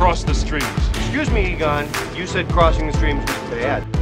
cross the streams. Excuse me, Egon. You said crossing the streams was bad.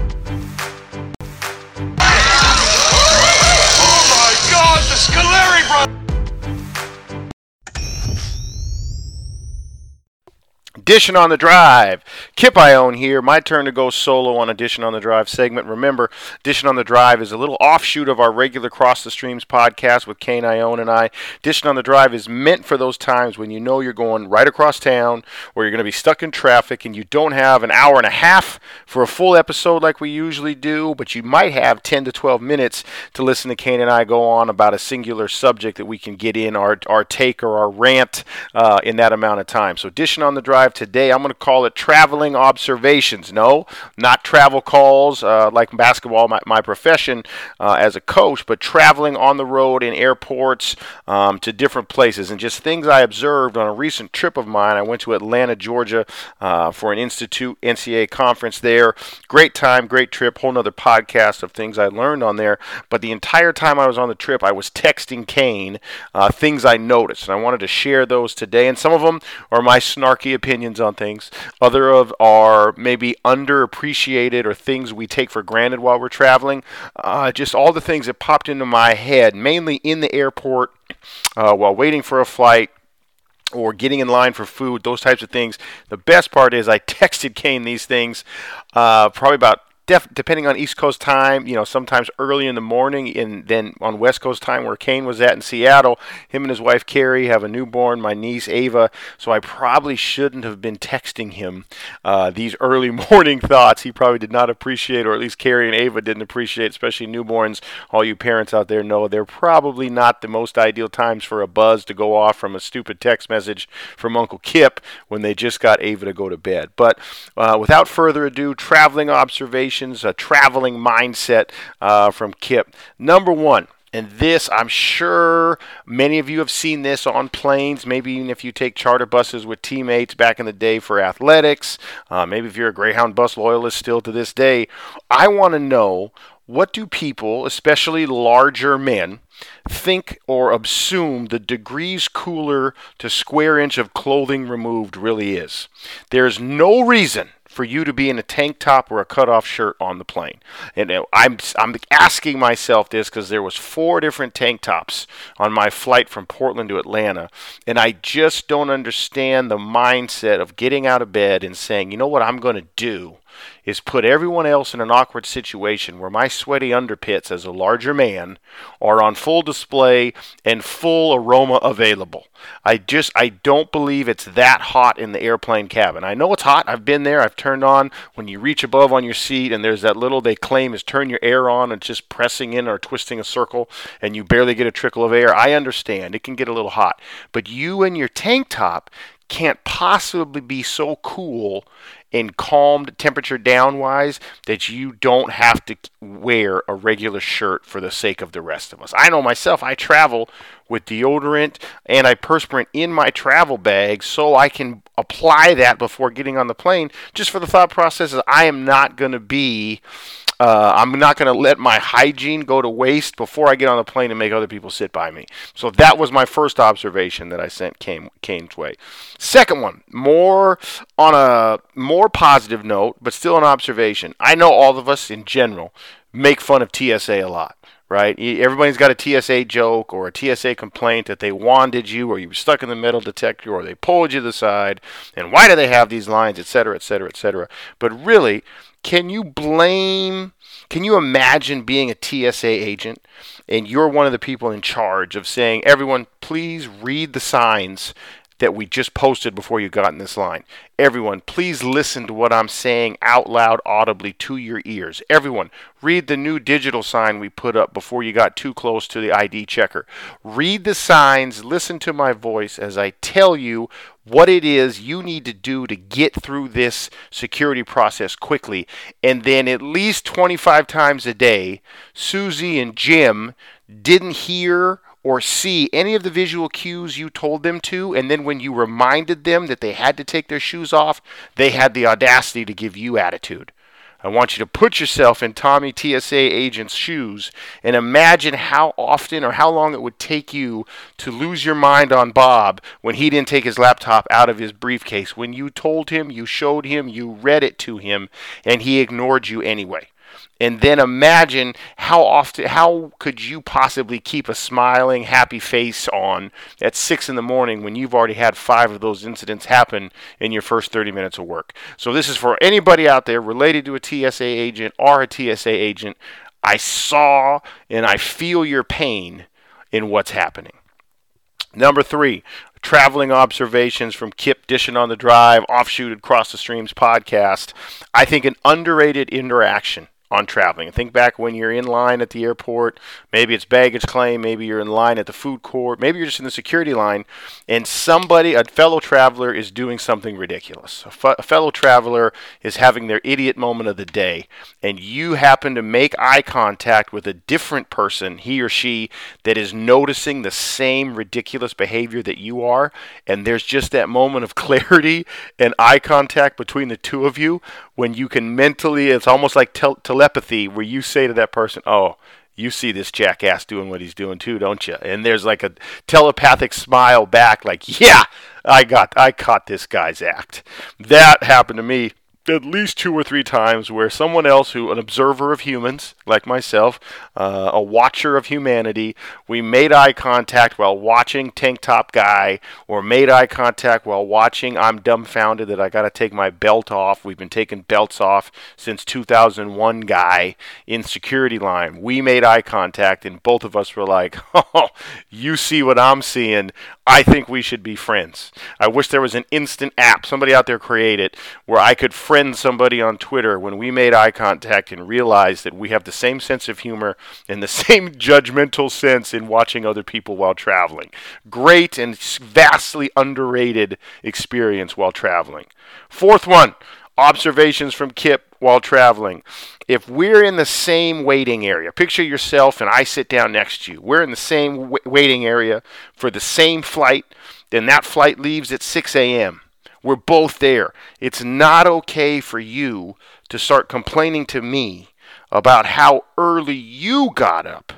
Dishing on the Drive. Kip Ione here. My turn to go solo on Dishing on the Drive segment. Remember, Dishing on the Drive is a little offshoot of our regular Cross the Streams podcast with Kane Ione and I. Dishing on the Drive is meant for those times when you know you're going right across town or you're going to be stuck in traffic and you don't have an hour and a half for a full episode like we usually do, but you might have 10 to 12 minutes to listen to Kane and I go on about a singular subject that we can get in our, our take or our rant uh, in that amount of time. So, Dishing on the Drive today, I'm going to call it traveling observations. No, not travel calls uh, like basketball, my, my profession uh, as a coach, but traveling on the road in airports um, to different places and just things I observed on a recent trip of mine. I went to Atlanta, Georgia uh, for an Institute NCA conference there. Great time, great trip, whole nother podcast of things I learned on there. But the entire time I was on the trip, I was texting Kane uh, things I noticed, and I wanted to share those today. And some of them are my snarky opinions on things. Other of are maybe underappreciated or things we take for granted while we're traveling. Uh, just all the things that popped into my head, mainly in the airport uh, while waiting for a flight or getting in line for food, those types of things. The best part is I texted Kane these things uh, probably about def- depending on East Coast time, you know, sometimes early in the morning, and then on West Coast time, where Kane was at in Seattle, him and his wife Carrie have a newborn, my niece Ava. So I probably shouldn't have been texting him uh, these early morning thoughts. He probably did not appreciate, or at least Carrie and Ava didn't appreciate, especially newborns. All you parents out there know they're probably not the most ideal times for a buzz to go off from a stupid text message from Uncle Kip when they just got Ava to go to bed. But uh, without further ado, traveling observation a traveling mindset uh, from Kip. Number one, and this, I'm sure many of you have seen this on planes, maybe even if you take charter buses with teammates back in the day for athletics. Uh, maybe if you're a Greyhound bus loyalist still to this day. I want to know what do people, especially larger men, think or assume the degrees cooler to square inch of clothing removed really is? There's no reason for you to be in a tank top or a cutoff shirt on the plane. And uh, I'm I'm asking myself this because there was four different tank tops on my flight from Portland to Atlanta, and I just don't understand the mindset of getting out of bed and saying, you know what I'm going to do is put everyone else in an awkward situation where my sweaty underpits as a larger man are on full display and full aroma available. I just I don't believe it's that hot in the airplane cabin. I know it's hot. I've been there. I've turned on when you reach above on your seat and there's that little they claim is turn your air on and just pressing in or twisting a circle and you barely get a trickle of air. I understand. It can get a little hot. But you and your tank top can't possibly be so cool and calmed temperature down wise that you don't have to wear a regular shirt for the sake of the rest of us. I know myself, I travel with deodorant, and I antiperspirant in my travel bag so I can apply that before getting on the plane just for the thought process is I am not going to be uh, I'm not going to let my hygiene go to waste before I get on the plane and make other people sit by me. So that was my first observation that I sent Kane, Kane's way. Second one, more on a more positive note, but still an observation. I know all of us in general make fun of TSA a lot right? Everybody's got a TSA joke or a TSA complaint that they wanded you or you were stuck in the metal detector or they pulled you to the side. And why do they have these lines, et cetera, et cetera, et cetera? But really, can you blame, can you imagine being a TSA agent and you're one of the people in charge of saying, everyone, please read the signs that we just posted before you got in this line. Everyone, please listen to what I'm saying out loud audibly to your ears. Everyone, read the new digital sign we put up before you got too close to the ID checker. Read the signs, listen to my voice as I tell you what it is you need to do to get through this security process quickly. And then at least 25 times a day, Susie and Jim didn't hear or see any of the visual cues you told them to, and then when you reminded them that they had to take their shoes off, they had the audacity to give you attitude. I want you to put yourself in Tommy TSA agent's shoes and imagine how often or how long it would take you to lose your mind on Bob when he didn't take his laptop out of his briefcase, when you told him, you showed him, you read it to him, and he ignored you anyway and then imagine how often how could you possibly keep a smiling happy face on at six in the morning when you've already had five of those incidents happen in your first 30 minutes of work? So this is for anybody out there related to a tsa agent or a tsa agent. I saw and i feel your pain in what's happening. Number three traveling observations from Kip Dishing on the Drive, offshoot across the streams podcast. I think an underrated interaction on traveling. Think back when you're in line at the airport, maybe it's baggage claim, maybe you're in line at the food court, maybe you're just in the security line, and somebody, a fellow traveler, is doing something ridiculous. A, fellow traveler is having their idiot moment of the day, and you happen to make eye contact with a different person, he or she, that is noticing the same ridiculous behavior that you are, and there's just that moment of clarity and eye contact between the two of you when you can mentally, it's almost like tel- telepathy, where you say to that person, "Oh, you see this jackass doing what he's doing too, don't you?" And there's like a telepathic smile back, like, "Yeah, I got, I caught this guy's act." That happened to me at least two or three times where someone else who an observer of humans like myself uh, a watcher of humanity we made eye contact while watching tank top guy or made eye contact while watching i'm dumbfounded that i got to take my belt off. We've been taking belts off since 2001 guy in security line. We made eye contact and both of us were like oh you see what i'm seeing? I think we should be friends. I wish there was an instant app somebody out there create it where i could friend somebody on Twitter when we made eye contact and realized that we have the same sense of humor and the same judgmental sense in watching other people while traveling. Great and vastly underrated experience while traveling. Fourth one observations from Kip while traveling. If we're in the same waiting area, picture yourself and I sit down next to you. We're in the same waiting area for the same flight, then that flight leaves at 6 a.m. We're both there. It's not okay for you to start complaining to me about how early you got up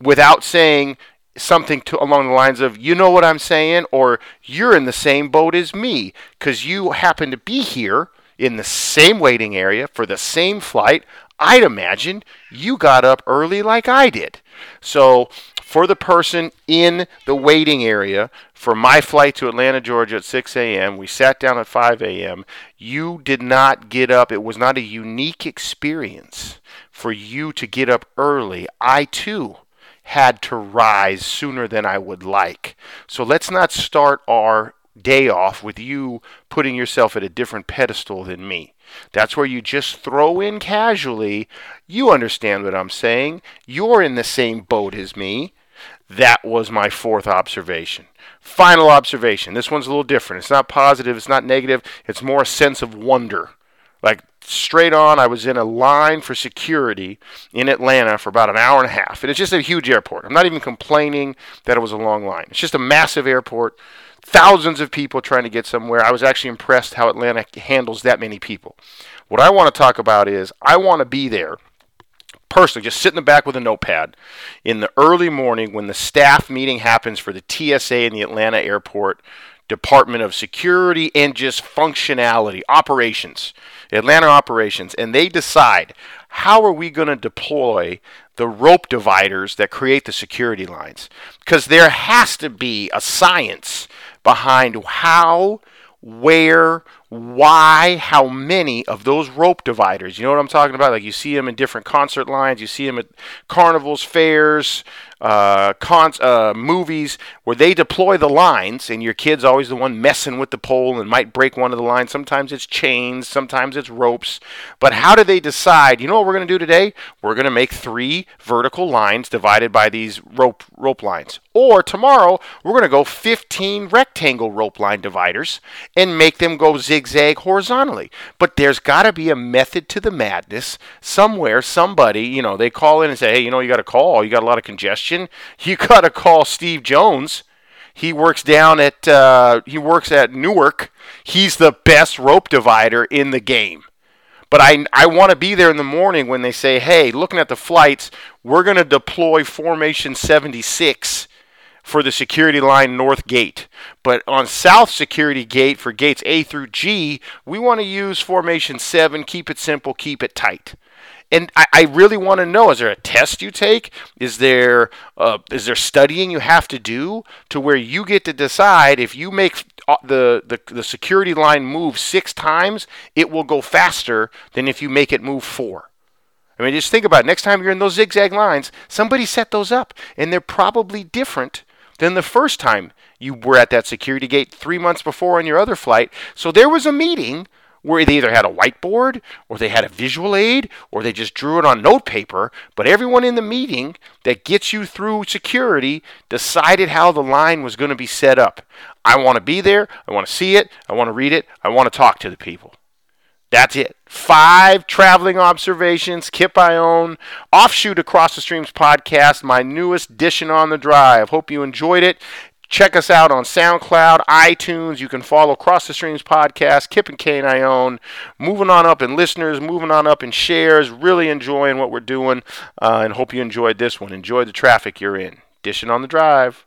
without saying something to along the lines of you know what I'm saying or you're in the same boat as me cuz you happen to be here in the same waiting area for the same flight. I'd imagine you got up early like I did. So for the person in the waiting area for my flight to Atlanta, Georgia at 6 a.m. We sat down at 5 a.m. You did not get up. It was not a unique experience for you to get up early. I too had to rise sooner than I would like. So let's not start our day off with you putting yourself at a different pedestal than me. That's where you just throw in casually, you understand what I'm saying. You're in the same boat as me. That was my fourth observation. Final observation. This one's a little different. It's not positive, it's not negative, it's more a sense of wonder. Like straight on, I was in a line for security in Atlanta for about an hour and a half. And it's just a huge airport. I'm not even complaining that it was a long line. It's just a massive airport, thousands of people trying to get somewhere. I was actually impressed how Atlanta handles that many people. What I want to talk about is I want to be there personally, just sit in the back with a notepad in the early morning when the staff meeting happens for the TSA in the Atlanta airport Department of Security and just functionality, operations, Atlanta operations, and they decide how are we going to deploy the rope dividers that create the security lines? Because there has to be a science behind how, where, why, how many of those rope dividers, you know what I'm talking about? Like you see them in different concert lines, you see them at carnivals, fairs, uh, cons, uh, movies where they deploy the lines, and your kid's always the one messing with the pole and might break one of the lines. Sometimes it's chains, sometimes it's ropes. But how do they decide? You know what we're going to do today? We're going to make three vertical lines divided by these rope rope lines. Or tomorrow we're going to go 15 rectangle rope line dividers and make them go zigzag horizontally. But there's got to be a method to the madness somewhere. Somebody, you know, they call in and say, "Hey, you know, you got a call. You got a lot of congestion." you got to call Steve Jones. He works down at uh, he works at Newark. He's the best rope divider in the game. But I, I want to be there in the morning when they say, hey, looking at the flights, we're going to deploy Formation 76 for the security line north gate. But on south security gate for gates A through G, we want to use formation 7, keep it simple, keep it tight. And I, I really want to know: is there a test you take? Is there uh, is there studying you have to do to where you get to decide if you make uh, the, the the security line move six times, it will go faster than if you make it move four. I mean, just think about it. Next time you're in those zigzag lines, somebody set those up, and they're probably different than the first time you were at that security gate three months before on your other flight. So there was a meeting where they either had a whiteboard or they had a visual aid or they just drew it on note paper, but everyone in the meeting that gets you through security decided how the line was going to be set up. I want to be there, I want to see it, I want to read it, I want to talk to the people. That's it. Five traveling observations, Kip Ione, offshoot Across the Streams podcast, my newest dishing on the drive. Hope you enjoyed it. Check us out on SoundCloud, iTunes. You can follow Cross the Streams podcast, Kip and Kane Ione. Moving on up in listeners, moving on up in shares. Really enjoying what we're doing, uh, and hope you enjoyed this one. Enjoy the traffic you're in. Dishing on the drive.